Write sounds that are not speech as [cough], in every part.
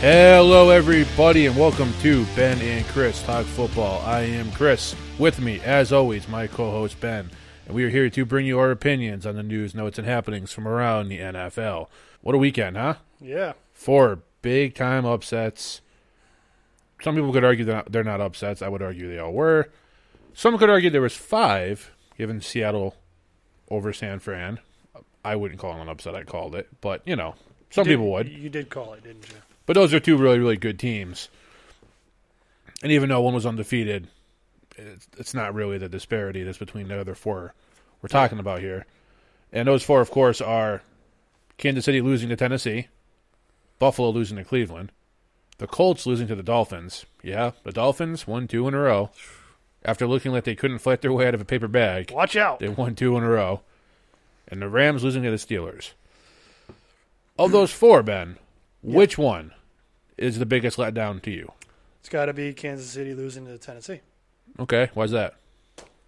Hello, everybody, and welcome to Ben and Chris Talk Football. I am Chris. With me, as always, my co host Ben, and we are here to bring you our opinions on the news, notes, and happenings from around the NFL. What a weekend, huh? Yeah. Four big time upsets. Some people could argue that they're not upsets. I would argue they all were. Some could argue there was five, given Seattle over San Fran. I wouldn't call it an upset. I called it, but you know, some did- people would. You did call it, didn't you? But those are two really, really good teams. And even though one was undefeated, it's, it's not really the disparity that's between the other four we're talking about here. And those four, of course, are Kansas City losing to Tennessee, Buffalo losing to Cleveland, the Colts losing to the Dolphins. Yeah, the Dolphins won two in a row. After looking like they couldn't fight their way out of a paper bag, Watch out. they won two in a row. And the Rams losing to the Steelers. Of those four, Ben, which one is the biggest letdown to you? It's got to be Kansas City losing to Tennessee. Okay, why's that?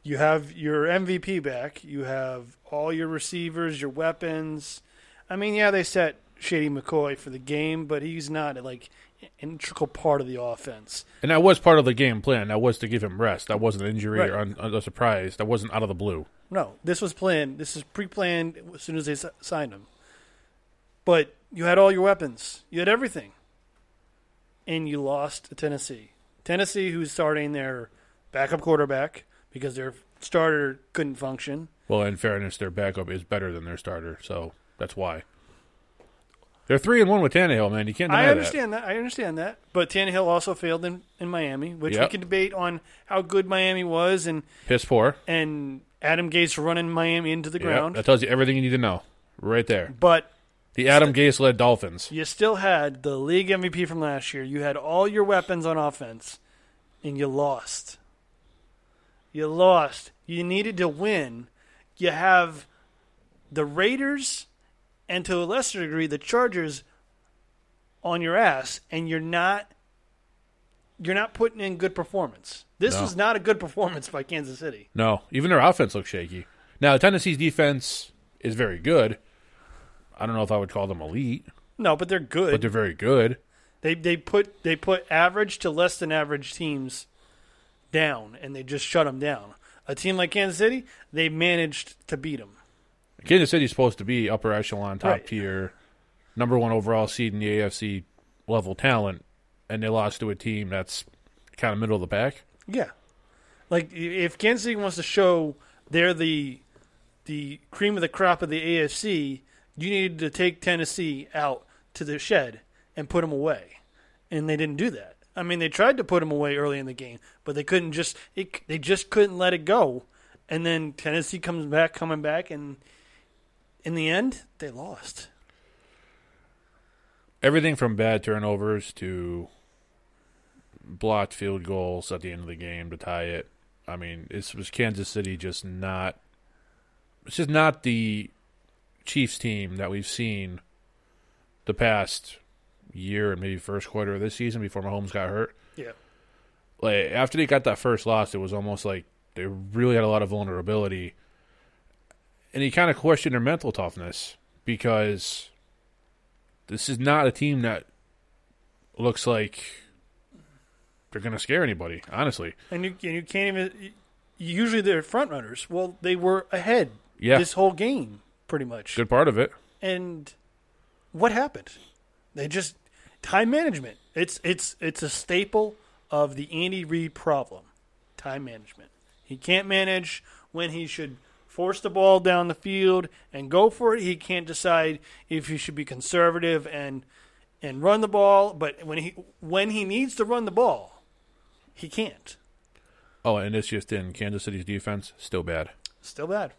You have your MVP back. You have all your receivers, your weapons. I mean, yeah, they set Shady McCoy for the game, but he's not like an integral part of the offense. And that was part of the game plan. That was to give him rest. That wasn't an injury Right. or un- a surprise. That wasn't out of the blue. No, this was planned. This is pre-planned as soon as they s- signed him. But you had all your weapons. You had everything. And you lost to Tennessee. Tennessee, who's starting their backup quarterback because their starter couldn't function. Well, in fairness, their backup is better than their starter, so that's why. They're three and one with Tannehill, man. You can't deny I understand that. I understand that. But Tannehill also failed in, in Miami, which we can debate on how good Miami was and, Piss poor. and Adam Gase running Miami into the Yep, ground. that tells you everything you need to know, right there. but The Adam Gase led Dolphins. you still had the league MVP from last year. You had all your weapons on offense, and you lost. You lost. You needed to win. You have the Raiders and to a lesser degree the Chargers on your ass, and you're not you're not putting in good performance. This No. was not a good performance by Kansas City. No, even their offense looks shaky. Now, Tennessee's defense is very good. I don't know if I would call them elite, No, but they're good. but they're very good. They they put they put average to less than average teams down, and they just shut them down. A team like Kansas City, they managed to beat them. Kansas City's supposed to be upper echelon, top Right. tier, number one overall seed in the AFC level talent, and they lost to a team that's kind of middle of the pack. Yeah, like i- if Kansas City wants to show they're the the cream of the crop of the AFC, you needed to take Tennessee out to the shed and put them away, and they didn't do that. I mean, they tried to put them away early in the game, but they couldn't just it, they just couldn't let it go. And then Tennessee comes back, coming back, and in the end, they lost. Everything from bad turnovers to blocked field goals at the end of the game to tie it. I mean, this was Kansas City just not. It's just not the Chiefs team that we've seen the past year and maybe first quarter of this season before Mahomes got hurt. Yeah, like after they got that first loss, it was almost like they really had a lot of vulnerability, and he kind of questioned their mental toughness because this is not a team that looks like they're going to scare anybody. Honestly, and you and you can't even. Usually they're front runners. Well, they were ahead yeah, this whole game, pretty much. good part of it. And what happened? They just time management. It's it's it's a staple of the Andy Reid problem. Time management. He can't manage when he should force the ball down the field and go for it. He can't decide if he should be conservative and and run the ball, but when he when he needs to run the ball, he can't. Oh, and it's just in Kansas City's defense, still bad. Still bad.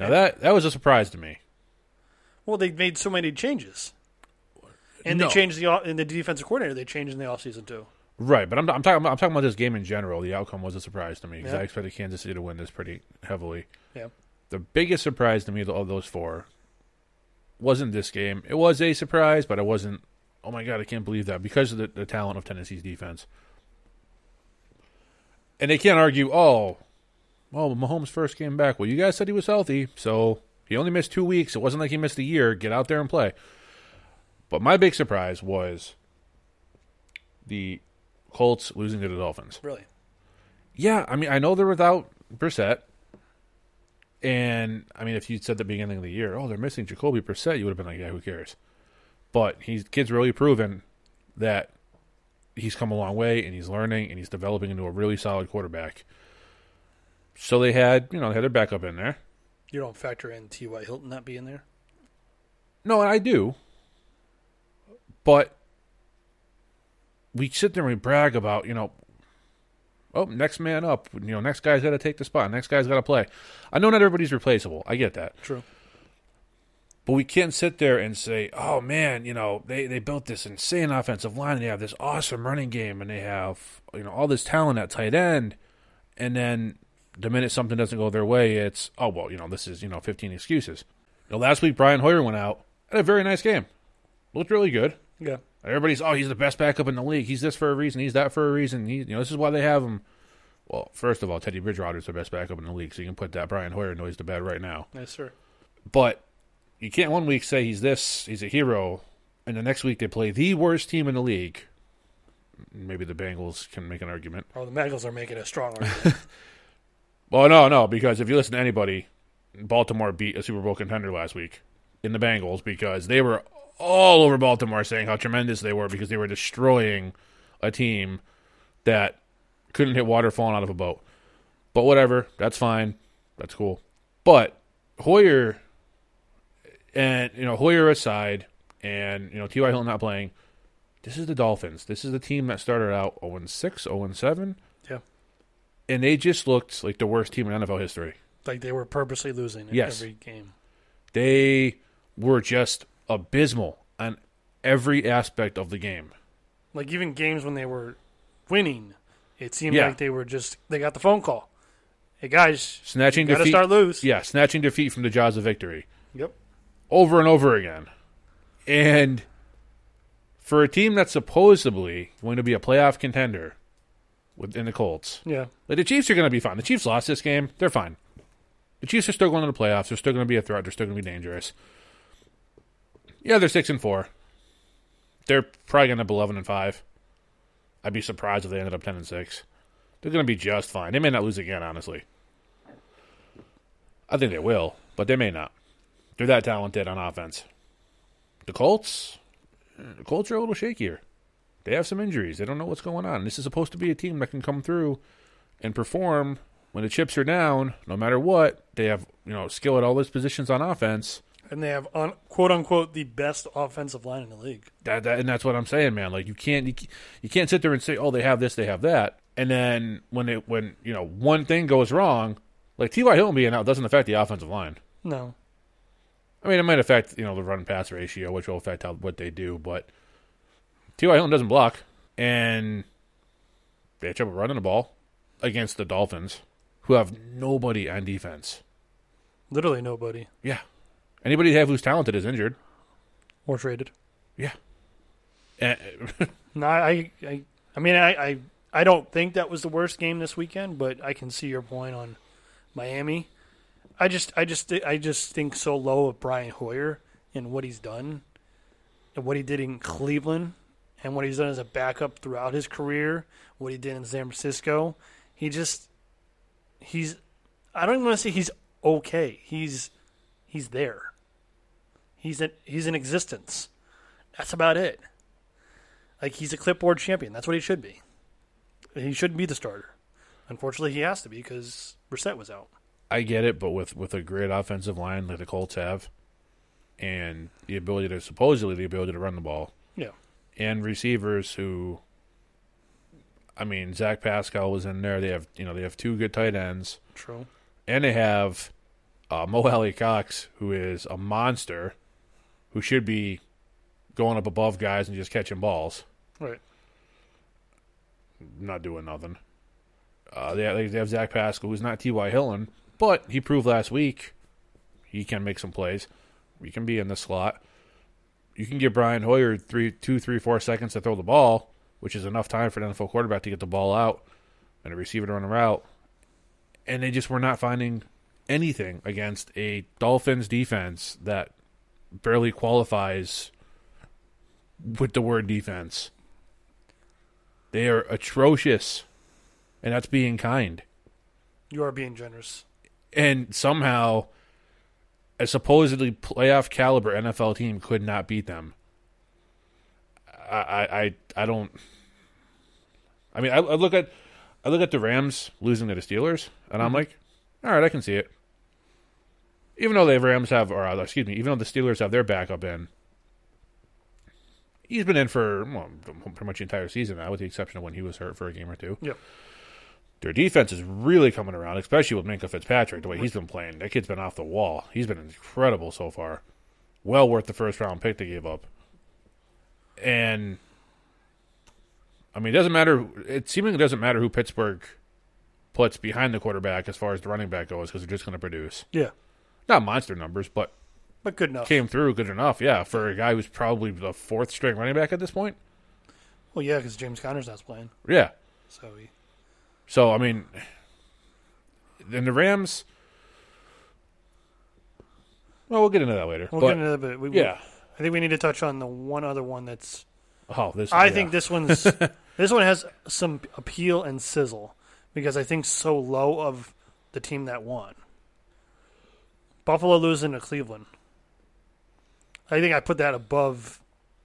Now that that was a surprise to me. Well, they made so many changes. And No. they changed the in the defensive coordinator. They changed in the offseason too. Right, but I'm, I'm talking. About, I'm talking about this game in general. The outcome was a surprise to me because Yeah. I expected Kansas City to win this pretty heavily. Yeah. The biggest surprise to me of those four wasn't this game. It was a surprise, but it wasn't. Oh my god, I can't believe that because of the, the talent of Tennessee's defense. And they can't argue. Oh, well, Mahomes first came back. Well, you guys said he was healthy, so he only missed two weeks. It wasn't like he missed a year. Get out there and play. But my big surprise was the Colts losing to the Dolphins. Really? Yeah, I mean, I know they're without Brissett, and I mean, if you'd said at the beginning of the year, "Oh, they're missing Jacoby Brissett," you would have been like, "Yeah, who cares?" But he's kid's really proven that he's come a long way, and he's learning, and he's developing into a really solid quarterback. So they had, you know, they had their backup in there. You don't factor in T.Y. Hilton not being there? No, I do. But we sit there and we brag about, you know, oh, next man up. You know, next guy's got to take the spot. Next guy's got to play. I know not everybody's replaceable. I get that. True. But we can't sit there and say, oh, man, you know, they, they built this insane offensive line and they have this awesome running game and they have, you know, all this talent at tight end. And then the minute something doesn't go their way, it's, oh, well, you know, this is, you know, 15 excuses. You know, last week, Brian Hoyer went out, had a very nice game. Looked really good. Yeah. Everybody's, oh, he's the best backup in the league. He's this for a reason. He's that for a reason. He, you know, this is why they have him. Well, first of all, Teddy Bridgewater's the best backup in the league, so you can put that Brian Hoyer noise to bed right now. Yes, sir. But you can't one week say he's this, he's a hero, and the next week they play the worst team in the league. Maybe the Bengals can make an argument. Oh, the Bengals are making a strong argument. [laughs] Well, no, no, because if you listen to anybody, Baltimore beat a Super Bowl contender last week in the Bengals because they were all over Baltimore saying how tremendous they were because they were destroying a team that couldn't hit water falling out of a boat. But whatever, that's fine. That's cool. But Hoyer and you know, Hoyer aside and you know, T.Y. Hilton not playing, this is the Dolphins. This is the team that started out 0 6, 0 7 yeah. And they just looked like the worst team in NFL history. Like they were purposely losing Yes. every game. They were just abysmal on every aspect of the game. Like even games when they were winning, it seemed Yeah. like they were just they got the phone call. Hey guys, Snatching defeat, start loose. yeah, snatching defeat from the jaws of victory Yep. over and over again. And for a team that's supposedly going to be a playoff contender within the Colts, Yeah. like the Chiefs are going to be fine. The Chiefs lost this game; they're fine. The Chiefs are still going to the playoffs. They're still going to be a threat. They're still going to be dangerous. Yeah, they're six and four. They're probably going to be eleven and five. I'd be surprised if they ended up ten and six. They're going to be just fine. They may not lose again, honestly. I think they will, but they may not. They're that talented on offense. The Colts, the Colts are a little shakier. They have some injuries. They don't know what's going on. This is supposed to be a team that can come through and perform when the chips are down, no matter what. They have you know skill at all those positions on offense. And they have un, quote unquote the best offensive line in the league. That, that and that's what I'm saying, man. Like you can't you, can't- you can't sit there and say, oh, they have this, they have that, and then when it when you know one thing goes wrong, like T.Y. Hilton being out doesn't affect the offensive line. No. I mean, it might affect you know the run pass ratio, which will affect how what they do, but T.Y. Hilton doesn't block, and they have trouble running the ball against the Dolphins, who have nobody on defense. Literally nobody. Yeah, anybody they have who's talented is injured. Or traded. Yeah, eh, and, [laughs] No, I, I, I mean, I, I, I don't think that was the worst game this weekend, but I can see your point on Miami. I just, I just, I just think so low of Brian Hoyer and what he's done, and what he did in Cleveland, and what he's done as a backup throughout his career, what he did in San Francisco. He just, he's, I don't even want to say he's okay. He's, he's there. He's in, he's in existence. That's about it. Like he's a clipboard champion. That's what he should be. He shouldn't be the starter. Unfortunately, he has to be because Brissett was out. I get it, but with with a great offensive line like the Colts have, and the ability to supposedly the ability to run the ball. And receivers who, I mean, Zach Pascal was in there. They have you know they have two good tight ends, True. and they have uh, Mo Alie-Cox, who is a monster, who should be going up above guys and just catching balls, Right. not doing nothing. Uh, they, have, they have Zach Pascal, who's not T.Y. Hilton, but he proved last week he can make some plays. He can be in the slot. You can give Brian Hoyer three, two, three, four seconds to throw the ball, which is enough time for an NFL quarterback to get the ball out and a receiver to run a route. And they just were not finding anything against a Dolphins defense that barely qualifies with the word defense. They are atrocious, and that's being kind. You are being generous. And somehow, a supposedly playoff caliber NFL team could not beat them. I I I, don't. I mean, I, I look at I look at the Rams losing to the Steelers, and I'm mm-hmm. like, all right, I can see it. Even though the Rams have, or excuse me, even though the Steelers have their backup in, he's been in for well, pretty much the entire season now, with the exception of when he was hurt for a game or two. Yep. Their defense is really coming around, especially with Minkah Fitzpatrick, the way he's been playing. That kid's been off the wall. He's been incredible so far. Well worth the first round pick they gave up. And I mean, it doesn't matter. It seemingly doesn't matter who Pittsburgh puts behind the quarterback as far as the running back goes, because they're just going to produce Yeah, not monster numbers, but but good enough. came through good enough. Yeah, for a guy who's probably the fourth string running back at this point. Well, yeah, because James Conner's not playing, Yeah. so he, So I mean, then the Rams. Well, we'll get into that later. we'll but, get into that. But we, yeah. I think we need to touch on the one other one that's. Oh, this. I yeah. think this one's [laughs] this one has some appeal and sizzle because I think so low of the team that won. Buffalo losing to Cleveland. I think I put that above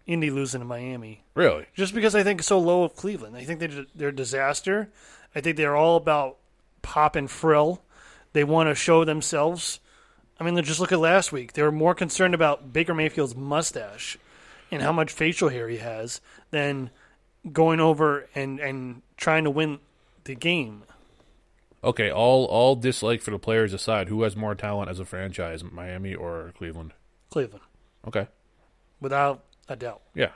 Indy losing to Miami. really. just because I think so low of Cleveland. I think they're, they're a disaster. I think they're all about pop and frill. They want to show themselves. I mean, just look at last week. They were more concerned about Baker Mayfield's mustache and how much facial hair he has than going over and, and trying to win the game. Okay, all all dislike for the players aside, who has more talent as a franchise, Miami or Cleveland? Cleveland, Okay, without a doubt. yeah.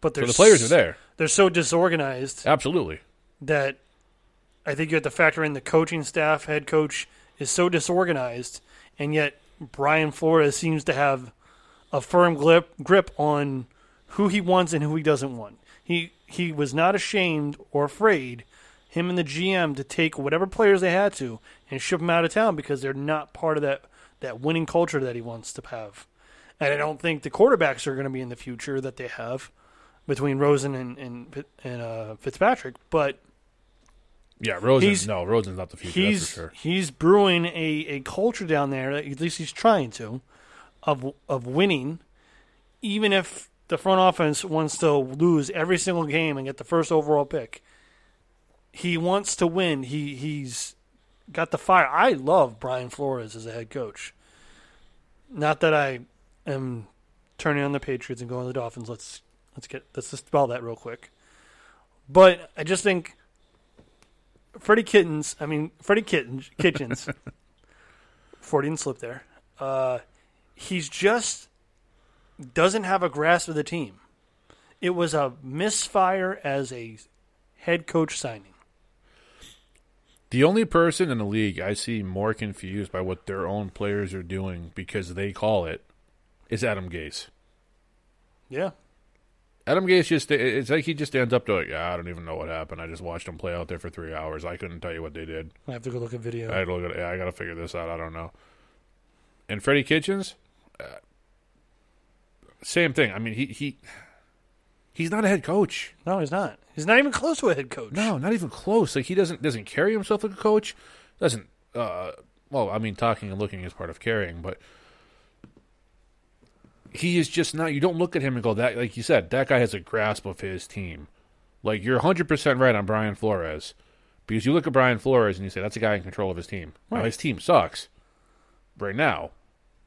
But So the players are there, They're so disorganized absolutely. that I think you have to factor in the coaching staff, head coach is so disorganized, and yet Brian Flores seems to have a firm grip grip on who he wants and who he doesn't want. He he was not ashamed or afraid, him and the GM, to take whatever players they had to and ship them out of town because they're not part of that that winning culture that he wants to have. And I don't think the quarterbacks are going to be in the future that they have between Rosen and and, and uh, Fitzpatrick, but Yeah, Rosen. He's- no, Rosen's not the future. he's sure. he's brewing a, a culture down there. At least he's trying to, of of winning, even if the front offense wants to lose every single game and get the first overall pick. He wants to win. He he's got the fire. I love Brian Flores as a head coach. Not that I am turning on the Patriots and going to the Dolphins. Let's let's get let's just spell that real quick. But I just think Freddie Kittens, I mean Freddie Kittens, Kitchens, [laughs] Freudian slip there. Uh, he's just doesn't have a grasp of the team. It was a misfire as a head coach signing. The only person in the league I see more confused by what their own players are doing because they call it is Adam Gase. Yeah, Adam Gase just it's like he just stands up to like, yeah, I don't even know what happened. I just watched him play out there for three hours. I couldn't tell you what they did. I have to go look at video. I had to look at yeah, I gotta figure this out. I don't know. And Freddie Kitchens, uh, same thing. I mean, he he he's not a head coach. no, he's not. He's not even close to a head coach. No, not even close. Like he doesn't doesn't carry himself like a coach. Doesn't uh well, I mean talking and looking is part of carrying, but he is just not you don't look at him and go that like you said, that guy has a grasp of his team. Like you're 100% right on Brian Flores. Because you look at Brian Flores and you say that's a guy in control of his team. Now, his team sucks right now,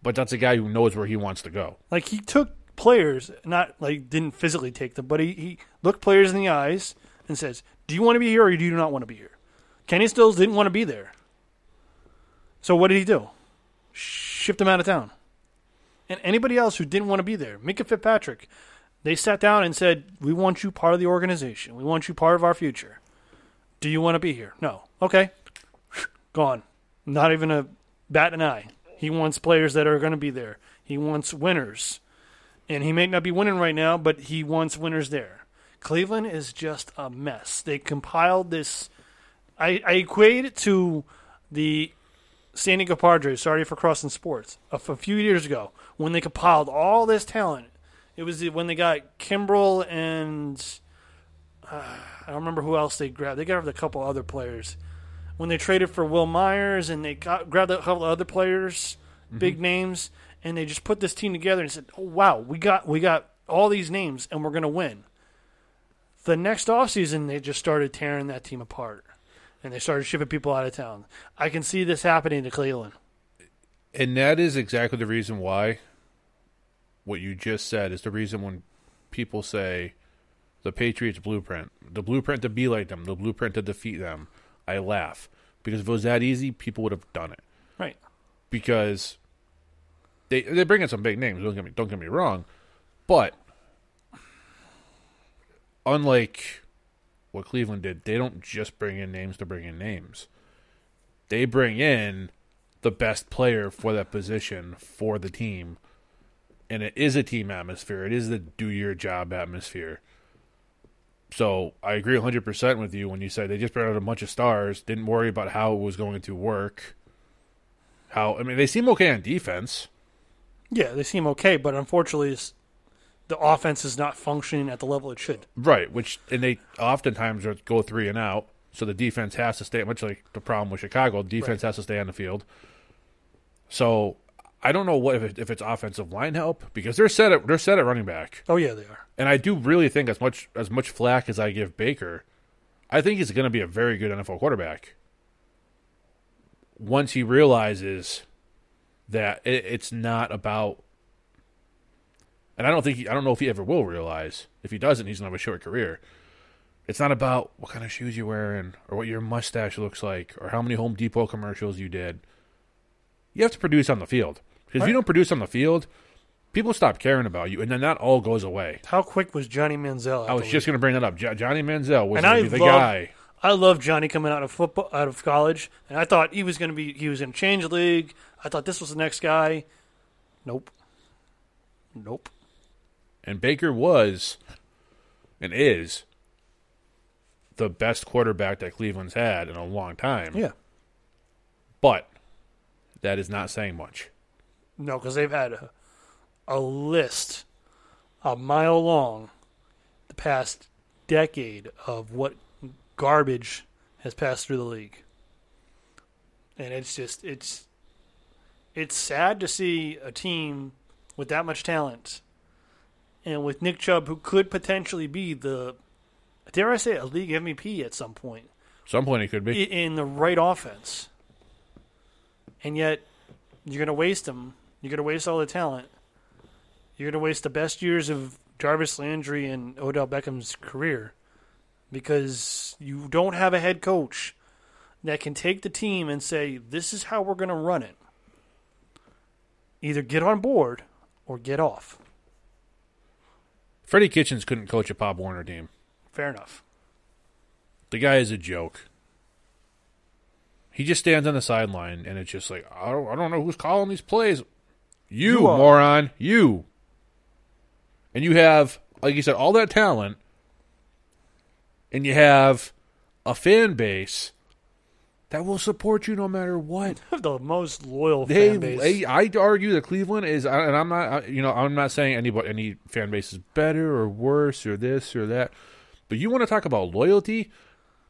but that's a guy who knows where he wants to go. Like he took players, not like didn't physically take them, but he, he looked players in the eyes and says, "Do you want to be here or do you not want to be here?" Kenny Stills didn't want to be there, so what did he do? Shipped him out of town. And anybody else who didn't want to be there, Minkah Fitzpatrick, they sat down and said, "We want you part of the organization. We want you part of our future. Do you want to be here?" No. Okay. [laughs] Gone. Not even a bat an eye. He wants players that are going to be there. He wants winners. And he may not be winning right now, but he wants winners there. Cleveland is just a mess. They compiled this. I, I equate it to the San Diego Padres, sorry for crossing sports, a, f- a few years ago when they compiled all this talent. It was when they got Kimbrel and uh, I don't remember who else they grabbed. They grabbed a couple other players when they traded for Wil Myers, and they got, grabbed a couple other players, mm-hmm. big names, and they just put this team together and said, "Oh wow, we got we got all these names, and we're gonna win." The next offseason, they just started tearing that team apart, and they started shipping people out of town. I can see this happening to Cleveland. And that is exactly the reason why what you just said is the reason when people say the Patriots blueprint, the blueprint to be like them, the blueprint to defeat them, I laugh. Because if it was that easy, people would have done it. Right. Because they they bring in some big names, don't get me don't get me wrong. But unlike what Cleveland did, they don't just bring in names to bring in names. They bring in the best player for that position for the team. And it is a team atmosphere. It is the do your job atmosphere. So I agree 100% with you when you say they just brought out a bunch of stars, didn't worry about how it was going to work. How I mean, they seem okay on defense. Yeah, they seem okay, but unfortunately, the offense is not functioning at the level it should. Right, which and they oftentimes go three and out, so the defense has to stay. Much like the problem with Chicago, the defense Right. has to stay on the field. So I don't know what if, it, if it's offensive line help because they're set at they're set at running back, Oh yeah, they are. and I do really think as much as much flack as I give Baker, I think he's going to be a very good NFL quarterback. Once he realizes that it, it's not about and I don't think he, I don't know if he ever will realize. If he doesn't, he's gonna have a short career. It's not about what kind of shoes you're wearing or what your mustache looks like or how many Home Depot commercials you did. You have to produce on the field because if you don't produce on the field, people stop caring about you, and then that all goes away. How quick was Johnny Manziel? I was just going to bring that up. Jo- Johnny Manziel was And going I to be the love- guy. I love Johnny coming out of football, out of college, and I thought he was going to be, he was going to change the league. I thought this was the next guy. Nope. Nope. And Baker was and is the best quarterback that Cleveland's had in a long time. Yeah. But that is not saying much. No, because they've had a, a list a mile long the past decade of what garbage has passed through the league. And it's just it's it's sad to see a team with that much talent and with Nick Chubb who could potentially be the dare I say a league MVP at some point Some point he could be. in the right offense. And yet, you're going to waste him. You're going to waste all the talent. You're going to waste the best years of Jarvis Landry and Odell Beckham's career because you don't have a head coach that can take the team and say, this is how we're going to run it. Either get on board or get off. Freddie Kitchens couldn't coach a Pop Warner team. Fair enough. The guy is a joke. He just stands on the sideline, and it's just like I don't, I don't know who's calling these plays. You, You moron, you. And you have, like you said, all that talent, and you have a fan base that will support you no matter what. [laughs] the most loyal They, fan base. they- I argue that Cleveland is, and I'm not, you know, I'm not saying anybody, any fan base is better or worse or this or that, but you want to talk about loyalty?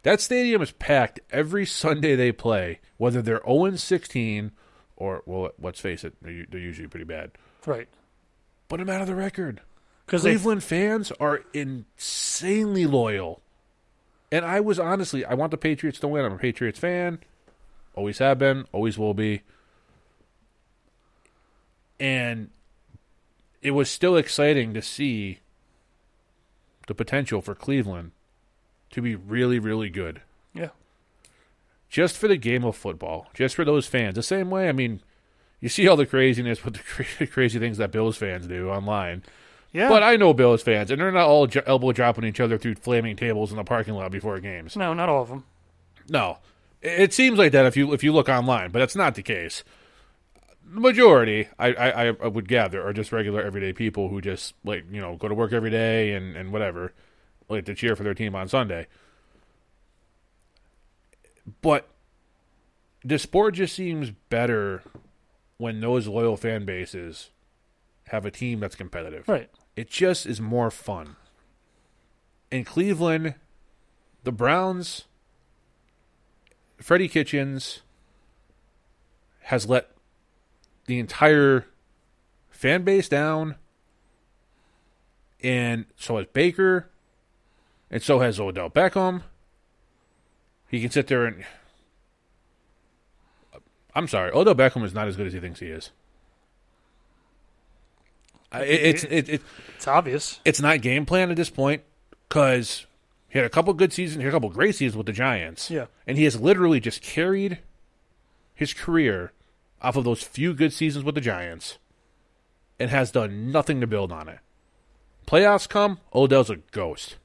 That stadium is packed every Sunday they play, whether they're 0 16 or, well, let's face it, they're, they're usually pretty bad. right. But no matter the record, Because they Cleveland fans are insanely loyal. And I was honestly, I want the Patriots to win. I'm a Patriots fan. Always have been, always will be. And it was still exciting to see the potential for Cleveland to be really, really good. Yeah. Just for the game of football, just for those fans. The same way, I mean, you see all the craziness with the cra- [laughs] crazy things that Bills fans do online. Yeah. But I know Bills fans, and they're not all j- elbow dropping each other through flaming tables in the parking lot before games. no, not all of them. No, it it seems like that if you if you look online, but that's not the case. The majority, I, I, I would gather, are just regular everyday people who just like you know go to work every day and and whatever, like to cheer for their team on Sunday. But the sport just seems better when those loyal fan bases have a team that's competitive Right. It just is more fun. In Cleveland the Browns, Freddie Kitchens has let the entire fan base down, and so has Baker, and so has Odell Beckham. He can sit there and. I'm sorry, Odell Beckham is not as good as he thinks he is. It, it's it, it, It's obvious. it's not game plan at this point because he had a couple good seasons, he had a couple great seasons with the Giants. Yeah. and he has literally just carried his career off of those few good seasons with the Giants, and has done nothing to build on it. Playoffs come, Odell's a ghost.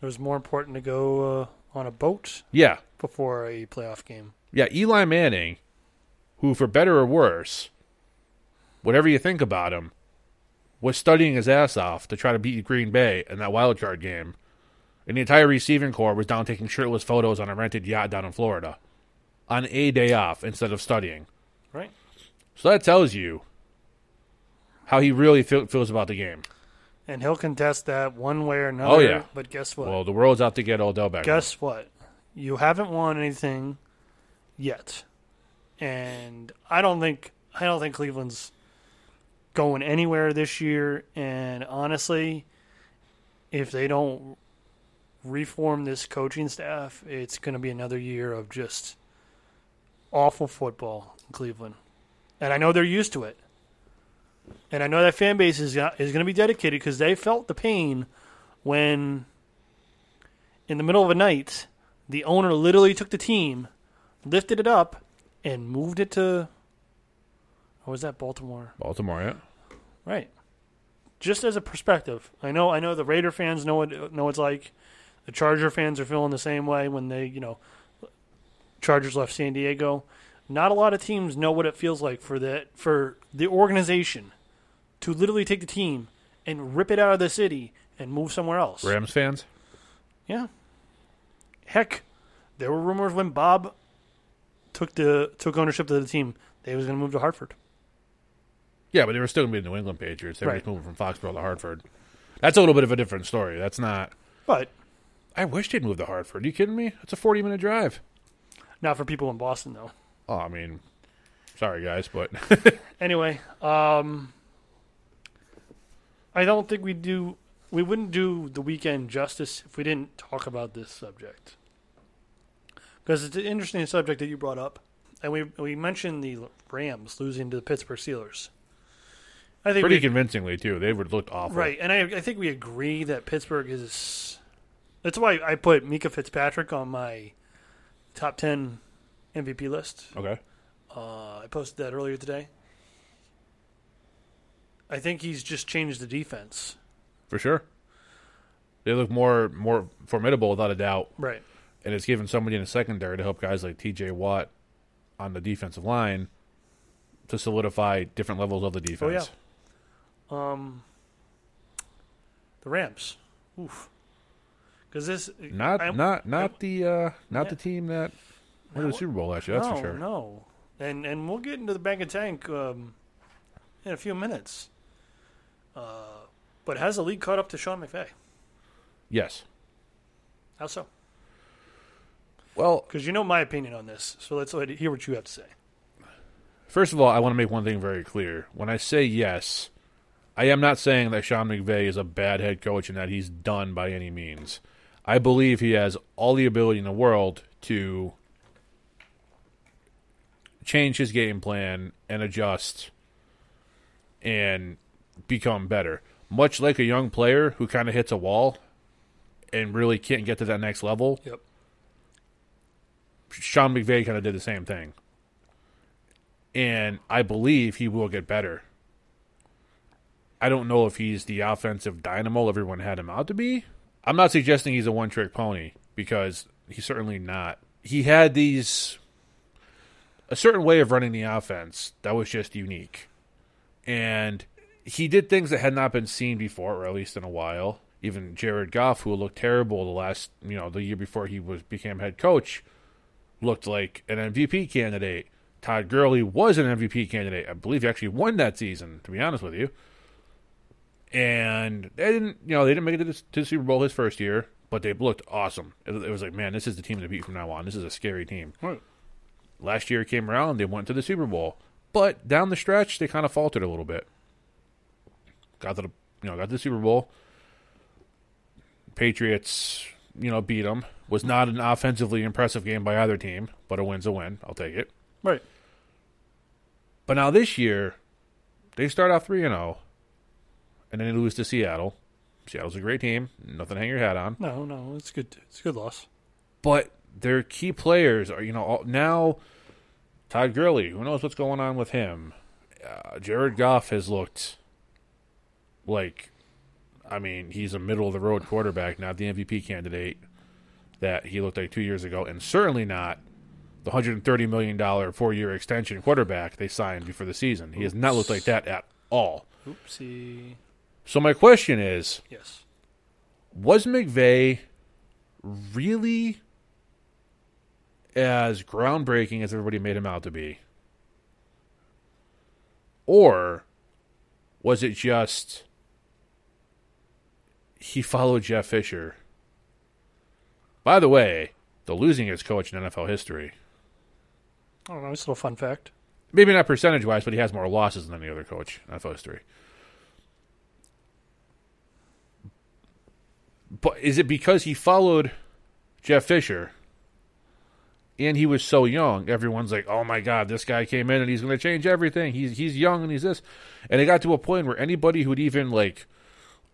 It was more important to go uh, on a boat Yeah, before a playoff game. yeah. Eli Manning, who for better or worse, whatever you think about him, was studying his ass off to try to beat Green Bay in that wild card game. And the entire receiving corps was down taking shirtless photos on a rented yacht down in Florida on a day off instead of studying. Right. So that tells you how he really feel, feels about the game. And he'll contest that one way or another. Oh, yeah. But guess what? Well, the world's out to get Odell Beckham. Guess what? You haven't won anything yet, and I don't think I don't think Cleveland's going anywhere this year. And honestly, if they don't reform this coaching staff, it's going to be another year of just awful football in Cleveland. And I know they're used to it. And I know that fan base is uh, is going to be dedicated because they felt the pain when in the middle of the night, the owner literally took the team, lifted it up, and moved it to. What was that? Baltimore. Baltimore, yeah. Right. Just as a perspective, I know I know the Raider fans know what know what it's like. The Charger fans are feeling the same way when they, you know, Chargers left San Diego. Not a lot of teams know what it feels like for that for the organization to literally take the team and rip it out of the city and move somewhere else. Rams fans? Yeah. Heck, there were rumors when Bob took the took ownership of the team, they was going to move to Hartford. Yeah, but they were still going to be the New England Patriots. They were Right. just moving from Foxborough to Hartford. That's a little bit of a different story. That's not. But I wish they'd move to Hartford. Are you kidding me? It's a 40 minute drive. not for people in Boston though. Oh, I mean, sorry, guys, but [laughs] Anyway, um I don't think we do we wouldn't do the weekend justice if we didn't talk about this subject. Because it's an interesting subject that you brought up. And we we mentioned the Rams losing to the Pittsburgh Steelers. I think pretty we, convincingly, too. They would look awful. Right, and I, I think we agree that Pittsburgh is. That's why I put Minkah Fitzpatrick on my top ten MVP list. Okay. Uh, I posted that earlier today. I think he's just changed the defense. For sure. They look more more formidable without a doubt. Right. And it's given somebody in the secondary to help guys like TJ Watt on the defensive line to solidify different levels of the defense. Um, the Rams. Oof. Because this Not I- not not the uh not Yeah. the team that won the No, Super Bowl last year, that's no, for sure. No, and and we'll get into the bank of tank um, in a few minutes. Uh, but has the league caught up to Sean McVay? Yes. How so? Well, Because you know my opinion on this, so let's hear what you have to say. First of all, I want to make one thing very clear. When I say yes, I am not saying that Sean McVay is a bad head coach and that he's done by any means. I believe he has all the ability in the world to change his game plan and adjust and become better. Much like a young player who kind of hits a wall and really can't get to that next level. Yep. Sean McVay kind of did the same thing. And I believe he will get better. I don't know if he's the offensive dynamo everyone had him out to be. I'm not suggesting he's a one trick pony because he's certainly not. He had these a certain way of running the offense that was just unique. And he did things that had not been seen before, or at least in a while. Even Jared Goff, who looked terrible the last, you know, the year before he was became head coach, looked like an MVP candidate. Todd Gurley was an MVP candidate. I believe he actually won that season, to be honest with you. And they didn't, you know, they didn't make it to the, to the Super Bowl his first year, but they looked awesome. It, it was like, man, this is the team to beat from now on. This is a scary team. Right. Last year came around, they went to the Super Bowl, but down the stretch they kind of faltered a little bit. Got to the you know got to the Super Bowl. Patriots, you know, beat them. Was not an offensively impressive game by either team, but a win's a win. I'll take it. Right. But now this year, they start off three and zero, and then they lose to Seattle. Seattle's a great team. Nothing to hang your hat on. No, no, it's good. It's a good loss. But their key players are, you know, all, now Todd Gurley. Who knows what's going on with him? Uh, Jared Goff has looked like, I mean, he's a middle of the road quarterback, not the MVP candidate that he looked like two years ago, and certainly not the $130 million four year extension quarterback they signed before the season. He has not looked like that at all. Oopsie. So, my question is Yes. was McVay really as groundbreaking as everybody made him out to be? Or was it just he followed Jeff Fisher? By the way, the losingest coach in NFL history. I don't know. It's a little fun fact. Maybe not percentage wise, but he has more losses than any other coach in NFL history. But is it because he followed Jeff Fisher and he was so young? Everyone's like, "Oh my God, this guy came in and he's going to change everything. He's he's young and he's this." And it got to a point where anybody who'd even like,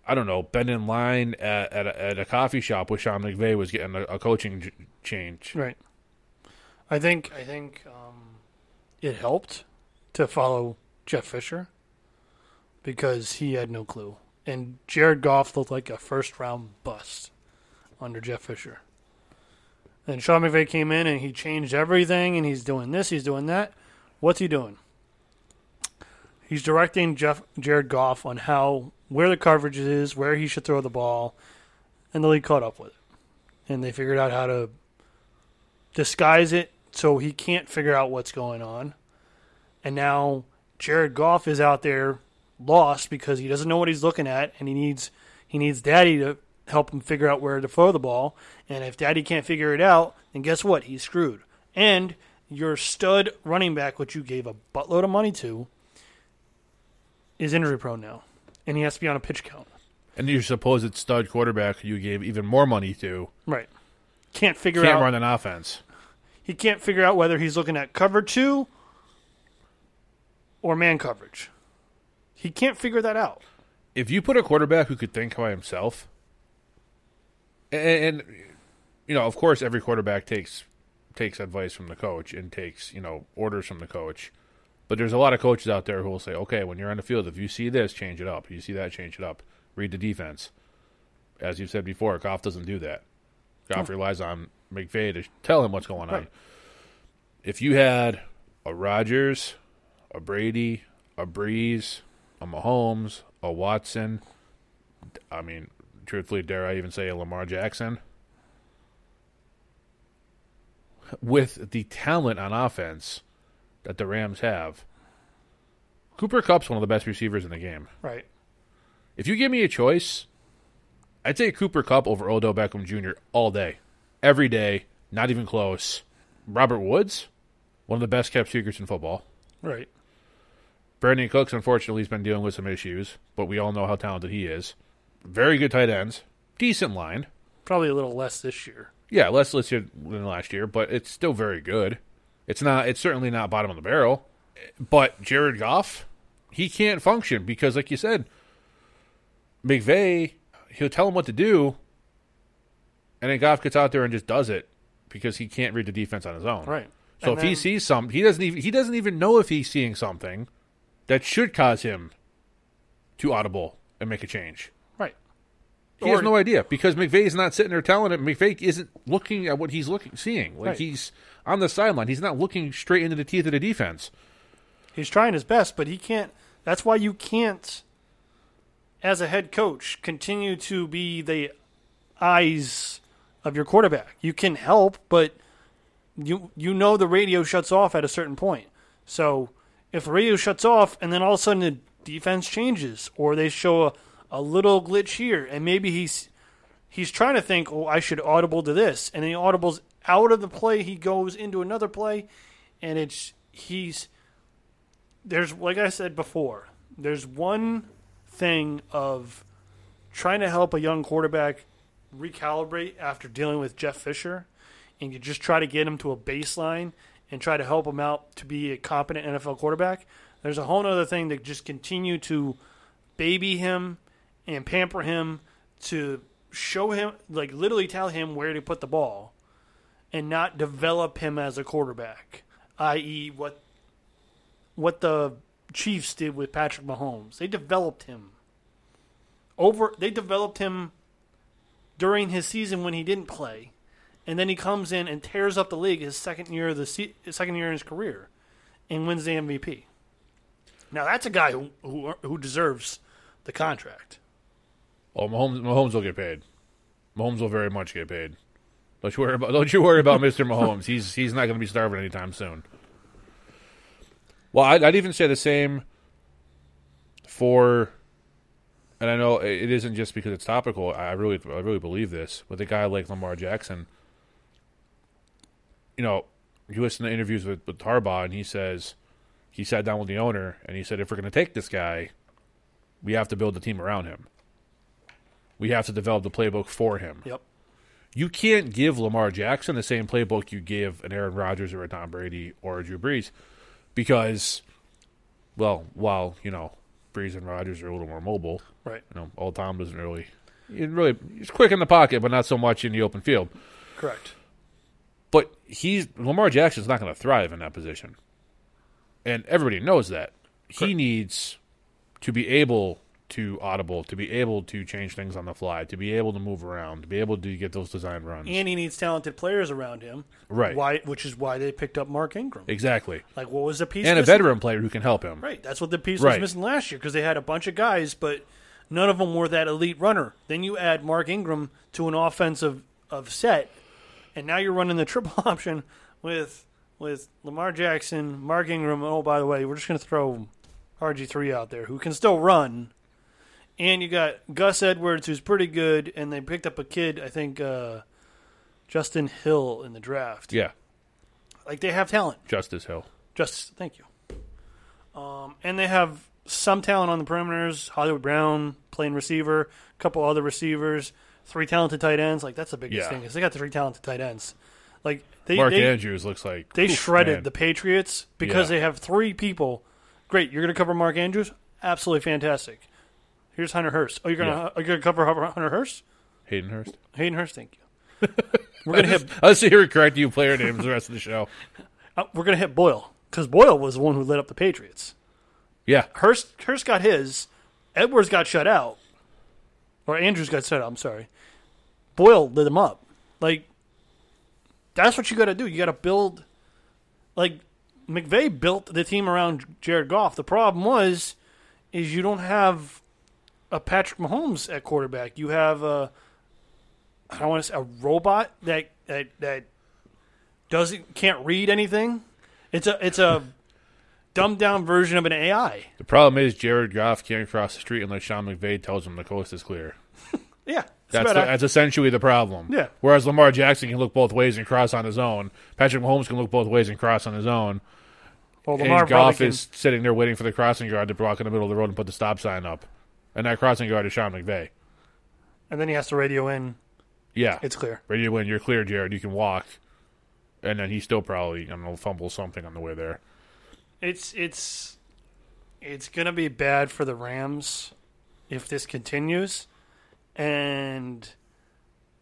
I don't know, been in line at at a, at a coffee shop with Sean McVay was getting a, a coaching j- change. Right. I think I think um, it helped to follow Jeff Fisher because he had no clue, and Jared Goff looked like a first round bust under Jeff Fisher. And Sean McVay came in and he changed everything, and he's doing this, he's doing that. What's he doing? He's directing Jeff Jared Goff on how where the coverage is, where he should throw the ball, and the league caught up with it, and they figured out how to disguise it so he can't figure out what's going on. And now Jared Goff is out there lost because he doesn't know what he's looking at and he needs he needs daddy to help him figure out where to throw the ball. And if daddy can't figure it out, then guess what? He's screwed. And your stud running back, which you gave a buttload of money to, is injury prone now. And he has to be on a pitch count. And your supposed stud quarterback you gave even more money to Right. Can't figure can't out run an offense. he can't figure out whether he's looking at cover two or man coverage. He can't figure that out. if you put a quarterback who could think by himself, and, and you know, of course, every quarterback takes takes advice from the coach and takes you know orders from the coach. But there's a lot of coaches out there who will say, okay, when you're on the field, if you see this, change it up. If you see that, change it up. Read the defense. As you've said before, Goff doesn't do that. Goff relies on McVay to tell him what's going on. If you had a Rodgers, a Brady, a Brees, a Mahomes, a Watson, I mean, truthfully, dare I even say a Lamar Jackson? With the talent on offense that the Rams have, Cooper Kupp's one of the best receivers in the game. Right. If you give me a choice, I'd take Cooper Kupp over Odell Beckham Jr. all day, every day, not even close. Robert Woods, one of the best kept secrets in football. Right. Brandin Cooks, unfortunately, has been dealing with some issues, but we all know how talented he is. Very good tight ends, decent line. Probably a little less this year. Yeah, less this year than last year, but it's still very good. It's not. It's certainly not bottom of the barrel. But Jared Goff, he can't function because, like you said, McVay, he'll tell him what to do, and then Goff gets out there and just does it because he can't read the defense on his own. Right. So And if he sees some, he doesn't even he doesn't even know if he's seeing something that should cause him to audible and make a change. Right. He has no idea because McVay's not sitting there telling him. McVay isn't looking at what he's looking, seeing. Like Right. he's on the sideline. He's not looking straight into the teeth of the defense. He's trying his best, but he can't. That's why you can't, as a head coach, continue to be the eyes of your quarterback. You can help, but you you know the radio shuts off at a certain point. So if radio shuts off and then all of a sudden the defense changes or they show a, a little glitch here and maybe he's he's trying to think, oh, I should audible to this, and then he audibles out of the play. He goes into another play, and it's he's there's like I said before, there's one thing of trying to help a young quarterback recalibrate after dealing with Jeff Fisher, and you just try to get him to a baseline and try to help him out to be a competent NFL quarterback. There's a whole other thing to just continue to baby him and pamper him to show him, like literally tell him where to put the ball, and not develop him as a quarterback. I.e., what what the Chiefs did with Patrick Mahomes. They developed him over. They developed him during his season when he didn't play, and then he comes in and tears up the league his second year of the se- second year in his career, and wins the MVP. Now that's a guy who who, who deserves the contract. Oh, Mahomes, Mahomes will get paid. Mahomes will very much get paid. Don't you worry about. Don't you worry about [laughs] Mister Mahomes. He's he's not going to be starving anytime soon. Well, I'd, I'd even say the same for, and I know it isn't just because it's topical. I really, I really believe this with a guy like Lamar Jackson. You know, you listen to interviews with, with Harbaugh, and he says he sat down with the owner and he said, if we're going to take this guy, we have to build a team around him. We have to develop the playbook for him. Yep. You can't give Lamar Jackson the same playbook you give an Aaron Rodgers or a Tom Brady or a Drew Brees because, well, while you know Brees and Rodgers are a little more mobile, Right. you know, old Tom doesn't really, he really, he's quick in the pocket, but not so much in the open field. Correct. But he's Lamar Jackson's not going to thrive in that position, and everybody knows that. He needs to be able to audible, to be able to change things on the fly, to be able to move around, to be able to get those design runs. And he needs talented players around him. Right. Why? Which is why they picked up Mark Ingram. exactly, Like, what was the piece? and a veteran player who can help him. Right. That's what the piece Right. was missing last year because they had a bunch of guys, but none of them were that elite runner. Then you add Mark Ingram to an offensive of set, and now you're running the triple [laughs] option with with Lamar Jackson, Mark Ingram. Oh, by the way, we're just going to throw RG three out there who can still run, and you got Gus Edwards who's pretty good, and they picked up a kid, I think uh, Justin Hill in the draft. Yeah, Like they have talent. Justice Hill. Just thank you. Um, and they have some talent on the perimeters. Hollywood Brown playing receiver, a couple other receivers, three talented tight ends. Like that's the biggest Yeah. thing is they got three talented tight ends. Like they Mark they, Andrews looks like they oof, shredded man. the Patriots because Yeah. they have three people. Great, you're going to cover Mark Andrews. Absolutely fantastic. Here's Hunter Hurst. Oh, you're going to you're going to cover Hunter Hurst. Hayden Hurst. Hayden Hurst, thank you. [laughs] We're gonna hit I'll sit here and correct you player names the rest of the show. [laughs] uh, we're gonna hit Boyle because Boyle was the one who lit up the Patriots. Yeah, Hurst Hurst got his. Edwards got shut out, or Andrews got set out. I'm sorry. Boyle lit him up. Like that's what you got to do. You got to build. Like McVay built the team around Jared Goff. The problem was, is you don't have a Patrick Mahomes at quarterback. You have a I don't want to say a robot that that that doesn't can't read anything. It's a it's a dumbed down version of an AI. the problem is Jared Goff can't cross the street unless Sean McVay tells him the coast is clear. [laughs] Yeah, That's the, that's essentially the problem. Yeah. Whereas Lamar Jackson can look both ways and cross on his own. Patrick Mahomes can look both ways and cross on his own. well, And Goff can, is sitting there waiting for the crossing guard to block in the middle of the road and put the stop sign up. And that crossing guard is Sean McVay. and then he has to radio in. Yeah. It's clear. Radio win. You're clear, Jared. You can walk. And then he still probably, I don't know, fumble something on the way there. It's it's it's gonna be bad for the Rams if this continues. And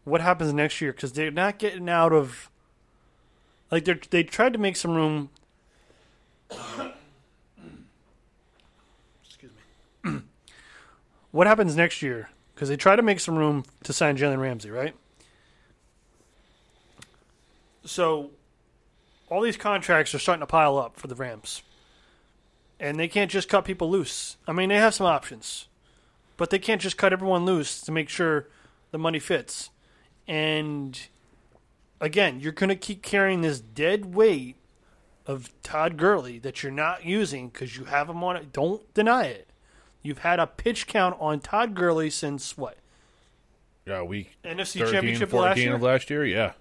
what happens next year? Because they're not getting out of like they they tried to make some room. [coughs] Excuse me. [coughs] what happens next year? Because they try to make some room to sign Jalen Ramsey, right? So all these contracts are starting to pile up for the Rams. And they can't just cut people loose. I mean, they have some options, but they can't just cut everyone loose to make sure the money fits. And again, you're going to keep carrying this dead weight of Todd Gurley that you're not using because you have him on it. Don't deny it. You've had a pitch count on Todd Gurley since what? Yeah, week NFC 13, Championship 14 last year. of last year. Yeah,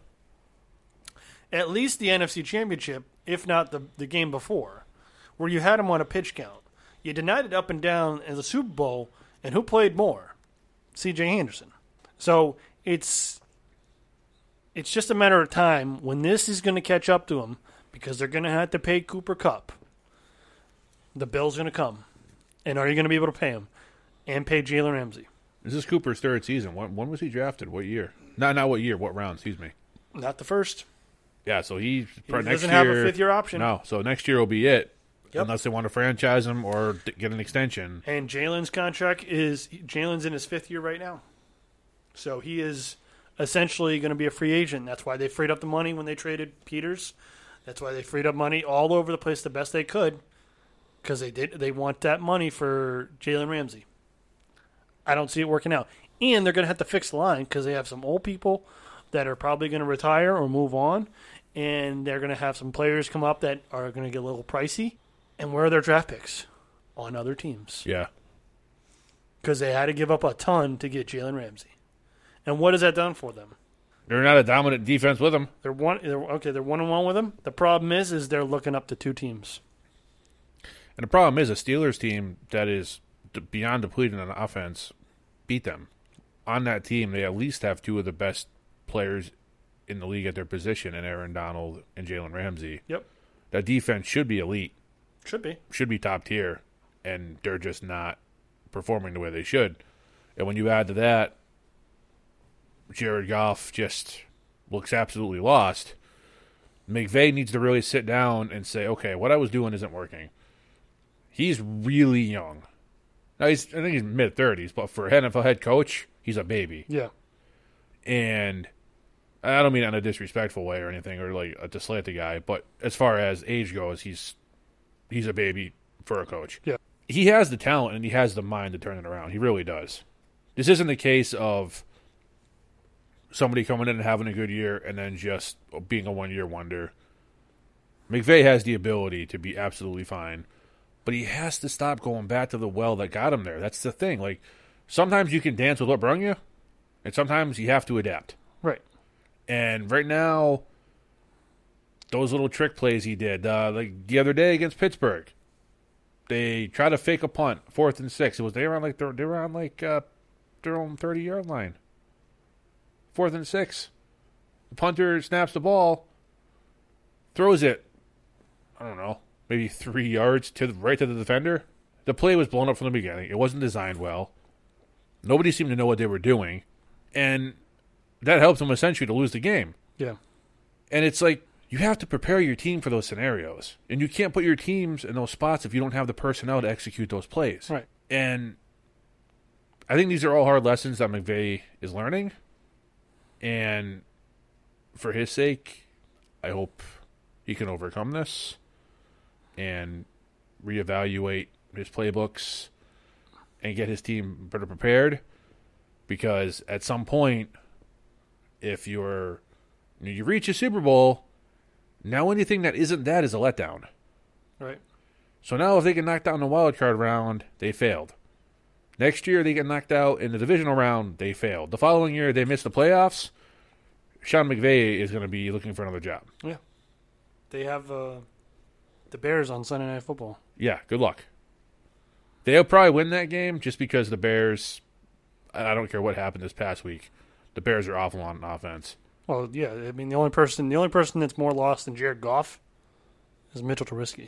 At least the NFC Championship, if not the the game before, where you had him on a pitch count. You denied it up and down in the Super Bowl, and who played more? C.J. Anderson. So it's it's just a matter of time when this is going to catch up to him because they're going to have to pay Cooper Kupp. The bill's going to come, and are you going to be able to pay him and pay Jalen Ramsey? this is Cooper's third season. When, when was he drafted? What year? Not not what year. What round? Excuse me. Not the first. Yeah, so he, He next doesn't year, have a fifth year option. No, so next year will be it, Yep. unless they want to franchise him or get an extension. And Jalen's contract is Jalen's in his fifth year right now, so he is essentially going to be a free agent. That's why they freed up the money when they traded Peters. That's why they freed up money all over the place the best they could, because they did. They want that money for Jalen Ramsey. I don't see it working out, and they're going to have to fix the line because they have some old people that are probably going to retire or move on, and they're going to have some players come up that are going to get a little pricey. And where are their draft picks? On other teams Yeah, because they had to give up a ton to get Jalen Ramsey. And what has that done for them? they're not a dominant defense with him. They're one. They're, okay, they're one and one with them. The problem is, is they're looking up to two teams. And the problem is a Steelers team that is beyond depleted on offense beat them. On that team, they at least have two of the best players in the league at their position, in Aaron Donald and Jalen Ramsey. Yep, That defense should be elite, should be. should be top tier, and they're just not performing the way they should. And when you add to that, Jared Goff just looks absolutely lost. McVay needs to really sit down and say, okay, what I was doing isn't working. He's really young. Now he's I think he's mid thirties, but for an NFL head coach, he's a baby. Yeah, And I don't mean in a disrespectful way or anything, or like uh, to slant the guy, but as far as age goes, he's he's a baby for a coach. Yeah. he has the talent and he has the mind to turn it around. He really does. This isn't the case of somebody coming in and having a good year and then just being a one year wonder. McVay has the ability to be absolutely fine, but he has to stop going back to the well that got him there. That's the thing. Like sometimes you can dance with what brung you, and sometimes you have to adapt. right. And right now, those little trick plays he did, uh, like the other day against Pittsburgh, they tried to fake a punt, fourth and six. It was they were on like their, they were on like uh, their own thirty yard line. Fourth and six, the punter snaps the ball, throws it. I don't know, maybe three yards to the right to the defender. The play was blown up from the beginning. It wasn't designed well. Nobody seemed to know what they were doing, and that helped them essentially to lose the game. Yeah, And it's like you have to prepare your team for those scenarios, and you can't put your teams in those spots if you don't have the personnel to execute those plays. right. And I think these are all hard lessons that McVay is learning. And for his sake, I hope he can overcome this and reevaluate his playbooks and get his team better prepared. Because at some point, if you're you reach a Super Bowl, now anything that isn't that is a letdown. Right. So now, if they get knocked out in the wild card round, they failed. Next year, they get knocked out in the divisional round, they failed. The following year, they miss the playoffs. Sean McVay is going to be looking for another job. Yeah. They have uh, the Bears on Sunday Night Football. Yeah, good luck. They'll probably win that game just because the Bears. I don't care what happened this past week. The Bears are awful on offense. Well, yeah. I mean, the only person, the only person that's more lost than Jared Goff is Mitchell Trubisky.